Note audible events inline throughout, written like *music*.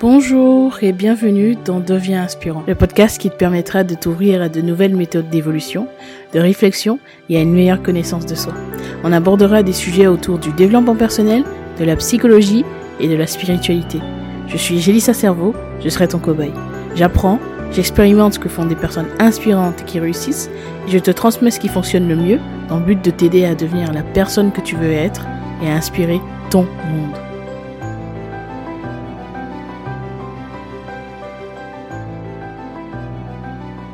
Bonjour et bienvenue dans Deviens inspirant, le podcast qui te permettra de t'ouvrir à de nouvelles méthodes d'évolution, de réflexion et à une meilleure connaissance de soi. On abordera des sujets autour du développement personnel, de la psychologie et de la spiritualité. Je suis Gélissa Cerveau, je serai ton cobaye. J'apprends, j'expérimente ce que font des personnes inspirantes qui réussissent et je te transmets ce qui fonctionne le mieux dans le but de t'aider à devenir la personne que tu veux être et à inspirer ton monde.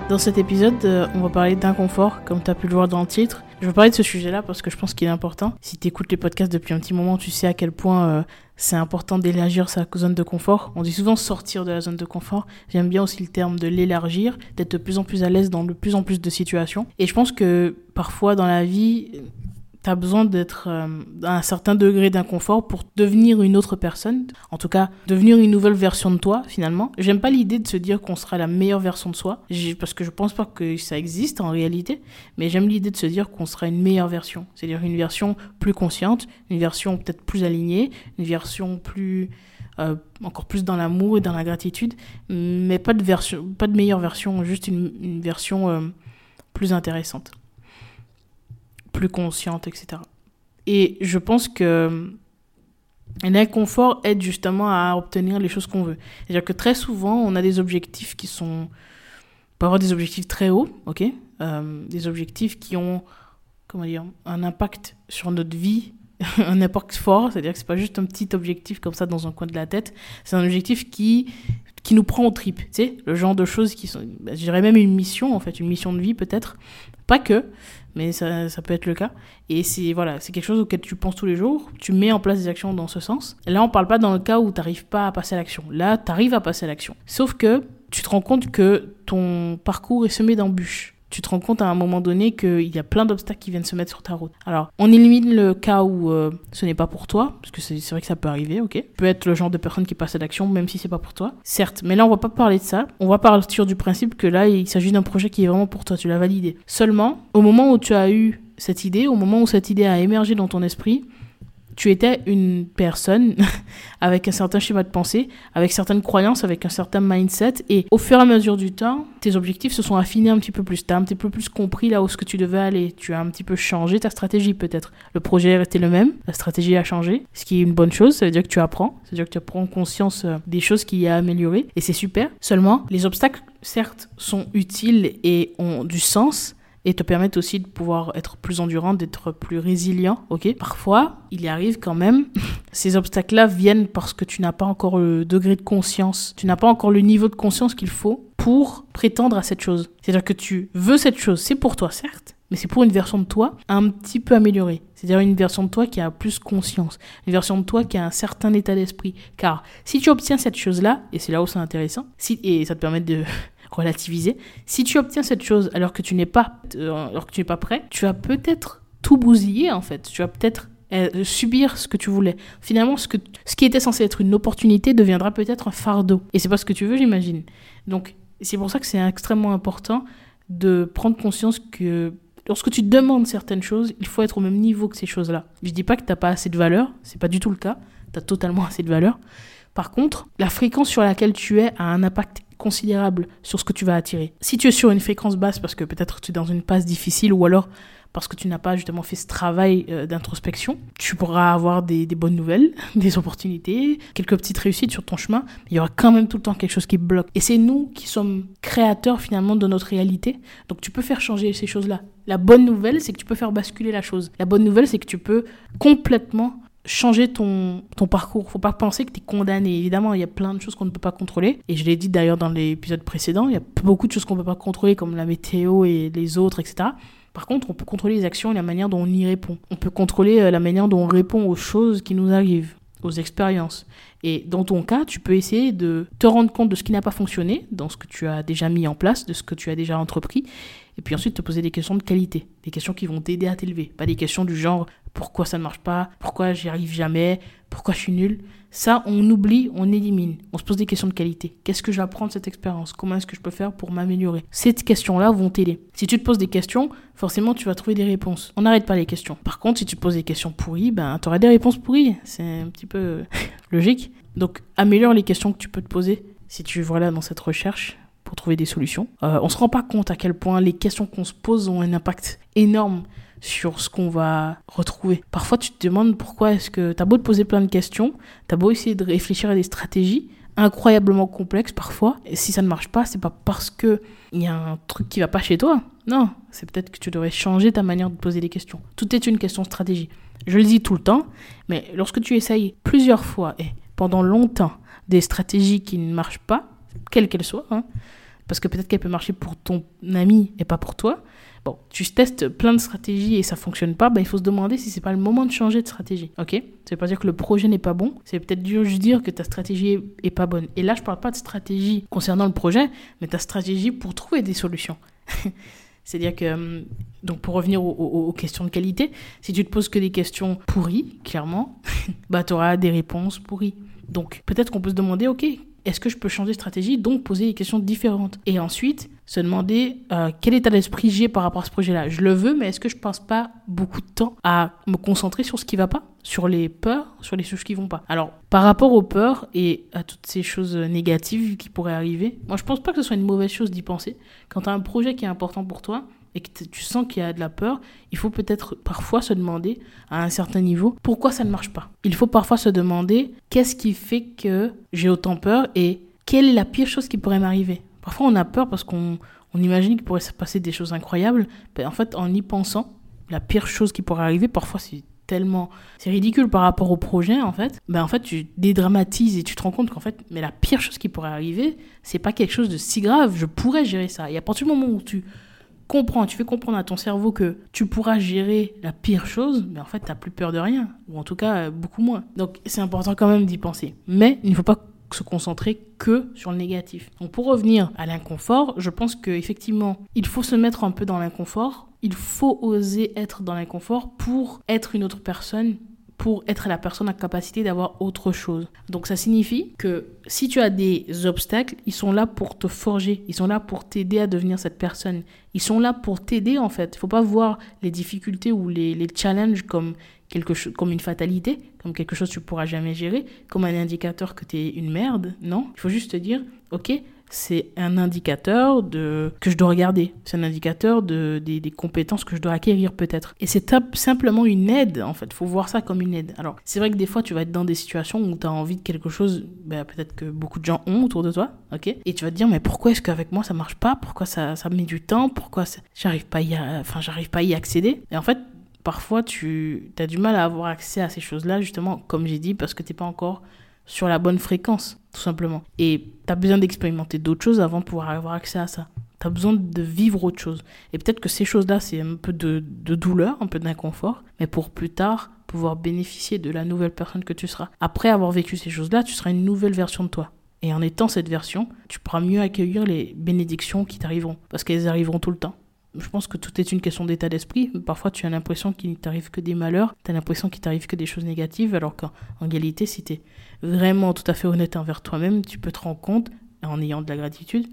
Dans cet épisode, euh, on va parler d'inconfort, comme tu as pu le voir dans le titre. Je veux parler de ce sujet-là parce que je pense qu'il est important. Si tu écoutes les podcasts depuis un petit moment, tu sais à quel point euh, c'est important d'élargir sa zone de confort. On dit souvent sortir de la zone de confort. J'aime bien aussi le terme de l'élargir, d'être de plus en plus à l'aise dans de plus en plus de situations. Et je pense que parfois dans la vie, tu as besoin d'être euh, à un certain degré d'inconfort pour devenir une autre personne. En tout cas, devenir une nouvelle version de toi, finalement. J'aime pas l'idée de se dire qu'on sera la meilleure version de soi, parce que je pense pas que ça existe en réalité, mais j'aime l'idée de se dire qu'on sera une meilleure version. C'est-à-dire une version plus consciente, une version peut-être plus alignée, une version plus... Euh, encore plus dans l'amour et dans la gratitude, mais pas de version, pas de meilleure version, juste une, version euh, plus intéressante plus consciente, etc. Et je pense que l'inconfort aide justement à obtenir les choses qu'on veut. C'est-à-dire que très souvent, on a des objectifs qui sont... On peut avoir des objectifs très hauts, ok euh, Des objectifs qui ont, comment dire, un impact sur notre vie, *laughs* un impact fort, c'est-à-dire que c'est pas juste un petit objectif comme ça dans un coin de la tête, c'est un objectif qui qui nous prend au trip, tu sais, le genre de choses qui sont, bah, je dirais même une mission en fait, une mission de vie peut-être, pas que, mais ça, ça, peut être le cas. Et c'est voilà, c'est quelque chose auquel tu penses tous les jours, tu mets en place des actions dans ce sens. Là, on parle pas dans le cas où tu n'arrives pas à passer à l'action. Là, tu arrives à passer à l'action. Sauf que tu te rends compte que ton parcours est semé d'embûches tu te rends compte à un moment donné qu'il y a plein d'obstacles qui viennent se mettre sur ta route. Alors, on élimine le cas où euh, ce n'est pas pour toi, parce que c'est vrai que ça peut arriver, ok Peut être le genre de personne qui passe à l'action, même si c'est pas pour toi. Certes, mais là, on va pas parler de ça. On va partir du principe que là, il s'agit d'un projet qui est vraiment pour toi, tu l'as validé. Seulement, au moment où tu as eu cette idée, au moment où cette idée a émergé dans ton esprit, tu étais une personne *laughs* avec un certain schéma de pensée, avec certaines croyances, avec un certain mindset. Et au fur et à mesure du temps, tes objectifs se sont affinés un petit peu plus. Tu as un petit peu plus compris là où ce que tu devais aller. Tu as un petit peu changé ta stratégie peut-être. Le projet resté le même, la stratégie a changé, ce qui est une bonne chose. Ça veut dire que tu apprends, ça veut dire que tu prends conscience euh, des choses qui y a amélioré. Et c'est super. Seulement, les obstacles, certes, sont utiles et ont du sens et te permettent aussi de pouvoir être plus endurant, d'être plus résilient, ok? Parfois, il y arrive quand même, *laughs* ces obstacles-là viennent parce que tu n'as pas encore le degré de conscience, tu n'as pas encore le niveau de conscience qu'il faut pour prétendre à cette chose. C'est-à-dire que tu veux cette chose, c'est pour toi, certes, mais c'est pour une version de toi un petit peu améliorée. C'est-à-dire une version de toi qui a plus conscience, une version de toi qui a un certain état d'esprit. Car si tu obtiens cette chose-là, et c'est là où c'est intéressant, si, et ça te permet de relativiser. Si tu obtiens cette chose alors que tu n'es pas, euh, alors que tu n'es pas prêt, tu vas peut-être tout bousiller en fait. Tu vas peut-être euh, subir ce que tu voulais. Finalement, ce, que, ce qui était censé être une opportunité deviendra peut-être un fardeau. Et c'est pas ce que tu veux, j'imagine. Donc, c'est pour ça que c'est extrêmement important de prendre conscience que lorsque tu demandes certaines choses, il faut être au même niveau que ces choses-là. Je dis pas que tu n'as pas assez de valeur, c'est pas du tout le cas. Tu as totalement assez de valeur. Par contre, la fréquence sur laquelle tu es a un impact considérable sur ce que tu vas attirer. Si tu es sur une fréquence basse parce que peut-être tu es dans une passe difficile ou alors parce que tu n'as pas justement fait ce travail euh, d'introspection, tu pourras avoir des, bonnes nouvelles, *laughs* des opportunités, quelques petites réussites sur ton chemin, mais il y aura quand même tout le temps quelque chose qui bloque. Et c'est nous qui sommes créateurs finalement de notre réalité, donc tu peux faire changer ces choses-là. La bonne nouvelle, c'est que tu peux faire basculer la chose. La bonne nouvelle, c'est que tu peux complètement changer ton, ton parcours. Faut pas penser que tu es condamné. Évidemment, il y a plein de choses qu'on ne peut pas contrôler. Et je l'ai dit d'ailleurs dans l'épisode précédent, il y a beaucoup de choses qu'on ne peut pas contrôler, comme la météo et les autres, etc. Par contre, on peut contrôler les actions et la manière dont on y répond. On peut contrôler euh, la manière dont on répond aux choses qui nous arrivent, aux expériences. Et dans ton cas, tu peux essayer de te rendre compte de ce qui n'a pas fonctionné, dans ce que tu as déjà mis en place, de ce que tu as déjà entrepris, Et puis ensuite te poser des questions de qualité, des questions qui vont t'aider à t'élever, pas des questions du genre pourquoi ça ne marche pas, pourquoi j'y arrive jamais, pourquoi je suis nul? Ça, on oublie, on élimine. On se pose des questions de qualité. Qu'est-ce que j'apprends de cette expérience? Comment est-ce que je peux faire pour m'améliorer? Ces questions-là vont t'aider. Si tu te poses des questions, forcément, tu vas trouver des réponses. On n'arrête pas les questions. Par contre, si tu te poses des questions pourries, ben, tu auras des réponses pourries. C'est un petit peu *laughs* logique. Donc, améliore les questions que tu peux te poser si tu voilà dans cette recherche pour trouver des solutions. Euh, on se rend pas compte à quel point les questions qu'on se pose ont un impact énorme sur ce qu'on va retrouver. Parfois, tu te demandes pourquoi est-ce que tu as beau te poser plein de questions, tu as beau essayer de réfléchir à des stratégies incroyablement complexes parfois, et si ça ne marche pas, c'est pas parce que il y a un truc qui va pas chez toi. Non, c'est peut-être que tu devrais changer ta manière de poser des questions. Tout est une question de stratégie. Je le dis tout le temps, mais lorsque tu essayes plusieurs fois et pendant longtemps des stratégies qui ne marchent pas, quelles qu'elles soient, hein, parce que peut-être qu'elle peut marcher pour ton ami et pas pour toi. Bon, tu testes plein de stratégies et ça fonctionne pas, bah, il faut se demander si c'est pas le moment de changer de stratégie. Ok? Ça veut pas dire que le projet n'est pas bon, c'est peut-être juste dire que ta stratégie est, pas bonne. Et là, je parle pas de stratégie concernant le projet, mais ta stratégie pour trouver des solutions. *laughs* C'est-à-dire que, hum, donc pour revenir aux, questions de qualité, si tu te poses que des questions pourries, clairement, *laughs* bah tu auras des réponses pourries. Donc peut-être qu'on peut se demander, ok, est-ce que je peux changer de stratégie Donc poser des questions différentes. Et ensuite, se demander euh, quel état d'esprit j'ai par rapport à ce projet-là. Je le veux, mais est-ce que je passe pas beaucoup de temps à me concentrer sur ce qui va pas Sur les peurs, sur les choses qui vont pas? Alors, par rapport aux peurs et à toutes ces choses négatives qui pourraient arriver, moi je pense pas que ce soit une mauvaise chose d'y penser. Quand tu as un projet qui est important pour toi, et que tu sens qu'il y a de la peur, il faut peut-être parfois se demander à un certain niveau pourquoi ça ne marche pas. Il faut parfois se demander qu'est-ce qui fait que j'ai autant peur et quelle est la pire chose qui pourrait m'arriver. Parfois on a peur parce qu'on on imagine qu'il pourrait se passer des choses incroyables. Ben, en fait, en y pensant, la pire chose qui pourrait arriver, parfois c'est tellement c'est ridicule par rapport au projet en fait ben en fait tu dédramatises et tu te rends compte qu'en fait mais la pire chose qui pourrait arriver c'est pas quelque chose de si grave je pourrais gérer ça et à partir du moment où tu comprends, tu fais comprendre à ton cerveau que tu pourras gérer la pire chose, mais en fait, tu n'as plus peur de rien, ou en tout cas euh, beaucoup moins. Donc, c'est important quand même d'y penser. Mais il ne faut pas se concentrer que sur le négatif. Donc, pour revenir à l'inconfort, je pense qu'effectivement, il faut se mettre un peu dans l'inconfort. Il faut oser être dans l'inconfort pour être une autre personne pour être la personne à capacité d'avoir autre chose. Donc ça signifie que si tu as des obstacles, ils sont là pour te forger, ils sont là pour t'aider à devenir cette personne. Ils sont là pour t'aider en fait. Il faut pas voir les difficultés ou les, les challenges comme quelque chose comme une fatalité, comme quelque chose que tu pourras jamais gérer, comme un indicateur que tu es une merde. Non, il faut juste te dire OK, c'est un indicateur de que je dois regarder. C'est un indicateur de, des, compétences que je dois acquérir peut-être. Et c'est simplement une aide, en fait. faut voir ça comme une aide. Alors, c'est vrai que des fois, tu vas être dans des situations où tu as envie de quelque chose, ben, peut-être que beaucoup de gens ont autour de toi, ok? Et tu vas te dire, mais pourquoi est-ce qu'avec moi, ça marche pas? Pourquoi ça, ça met du temps? Pourquoi j'arrive pas, y enfin, j'arrive pas à y accéder? Et en fait, parfois, tu as du mal à avoir accès à ces choses-là, justement, comme j'ai dit, parce que tu pas encore sur la bonne fréquence, tout simplement. Et tu as besoin d'expérimenter d'autres choses avant de pouvoir avoir accès à ça. Tu as besoin de vivre autre chose. Et peut-être que ces choses-là, c'est un peu de, douleur, un peu d'inconfort, mais pour plus tard, pouvoir bénéficier de la nouvelle personne que tu seras. Après avoir vécu ces choses-là, tu seras une nouvelle version de toi. Et en étant cette version, tu pourras mieux accueillir les bénédictions qui t'arriveront, parce qu'elles arriveront tout le temps je pense que tout est une question d'état d'esprit. Parfois, tu as l'impression qu'il ne t'arrive que des malheurs, tu as l'impression qu'il t'arrive que des choses négatives, alors qu'en réalité, si tu es vraiment tout à fait honnête envers toi-même, tu peux te rendre compte, en ayant de la gratitude,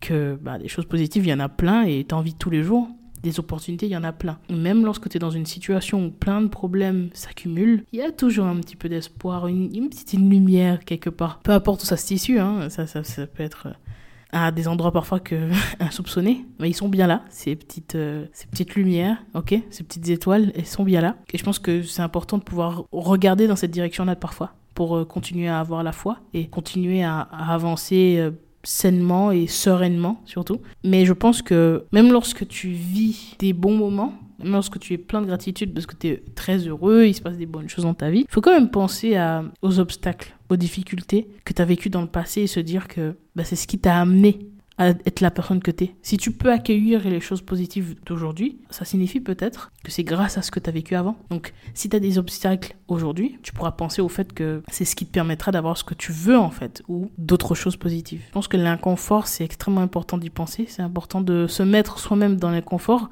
que bah, des choses positives, il y en a plein et tu as envie tous les jours. Des opportunités, il y en a plein. Même lorsque tu es dans une situation où plein de problèmes s'accumulent, il y a toujours un petit peu d'espoir, une, petite lumière quelque part. Peu importe où ça se tissue, hein, ça, ça, ça peut être à des endroits parfois que *laughs* insoupçonnés, mais ils sont bien là, ces petites, euh, ces petites lumières, ok, ces petites étoiles, elles sont bien là. Et je pense que c'est important de pouvoir regarder dans cette direction-là parfois pour euh, continuer à avoir la foi et continuer à, avancer euh, sainement et sereinement surtout. Mais je pense que même lorsque tu vis des bons moments, même lorsque tu es plein de gratitude parce que tu es très heureux, il se passe des bonnes choses dans ta vie, il faut quand même penser aux obstacles, aux difficultés que tu as vécues dans le passé et se dire que bah, c'est ce qui t'a amené à être la personne que tu es. Si tu peux accueillir les choses positives d'aujourd'hui, ça signifie peut-être que c'est grâce à ce que tu as vécu avant. Donc, si tu as des obstacles aujourd'hui, tu pourras penser au fait que c'est ce qui te permettra d'avoir ce que tu veux en fait, ou d'autres choses positives. Je pense que l'inconfort, c'est extrêmement important d'y penser. C'est important de se mettre soi-même dans l'inconfort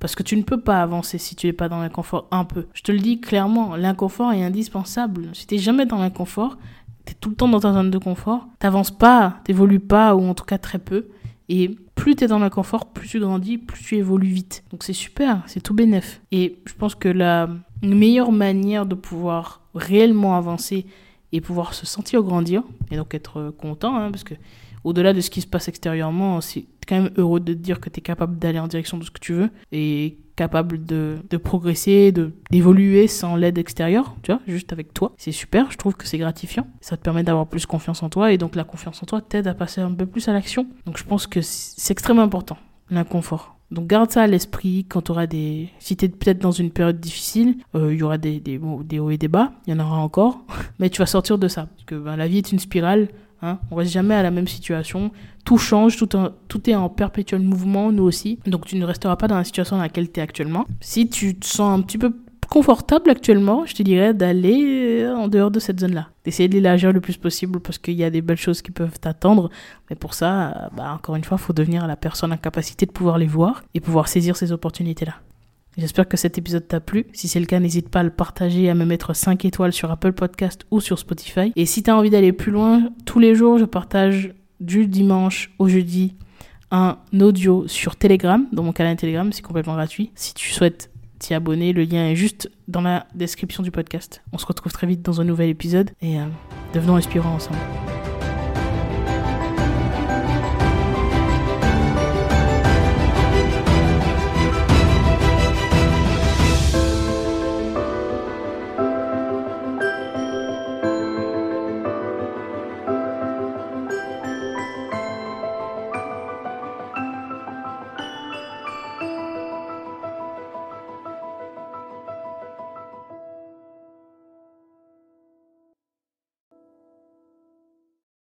parce que tu ne peux pas avancer si tu n'es pas dans l'inconfort un peu. Je te le dis clairement, l'inconfort est indispensable. Si tu n'es jamais dans l'inconfort, tu es tout le temps dans ta zone de confort, t'avances pas, t'évolues pas, ou en tout cas très peu. Et plus tu es dans l'inconfort, plus tu grandis, plus tu évolues vite. Donc c'est super, c'est tout bénef. Et je pense que la meilleure manière de pouvoir réellement avancer et pouvoir se sentir grandir, et donc être content, hein, parce que au-delà de ce qui se passe extérieurement, c'est quand même heureux de te dire que tu es capable d'aller en direction de ce que tu veux et capable de, de progresser, d'évoluer sans l'aide extérieure, tu vois, juste avec toi. C'est super, je trouve que c'est gratifiant. Ça te permet d'avoir plus confiance en toi et donc la confiance en toi t'aide à passer un peu plus à l'action. Donc je pense que c'est extrêmement important, l'inconfort. Donc garde ça à l'esprit quand tu auras des... Si tu es peut-être dans une période difficile, euh, il y aura des, des, des hauts et des bas, il y en aura encore, *laughs* mais tu vas sortir de ça. Parce que ben, la vie est une spirale, Hein. On reste jamais à la même situation. Tout change, tout, est en perpétuel mouvement, nous aussi. Donc tu ne resteras pas dans la situation dans laquelle tu es actuellement. Si tu te sens un petit peu confortable actuellement, je te dirais d'aller euh, en dehors de cette zone-là. D'essayer de l'élargir le plus possible parce qu'il y a des belles choses qui peuvent t'attendre. Mais pour ça, bah, encore une fois, il faut devenir la personne en capacité de pouvoir les voir et pouvoir saisir ces opportunités-là. J'espère que cet épisode t'a plu. Si c'est le cas, n'hésite pas à le partager, à me mettre 5 étoiles sur Apple Podcast ou sur Spotify. Et si tu as envie d'aller plus loin, tous les jours, je partage du dimanche au jeudi un audio sur Telegram, dans mon canal Telegram, c'est complètement gratuit. Si tu souhaites t'y abonner, le lien est juste dans la description du podcast. On se retrouve très vite dans un nouvel épisode et euh, devenons inspirants ensemble.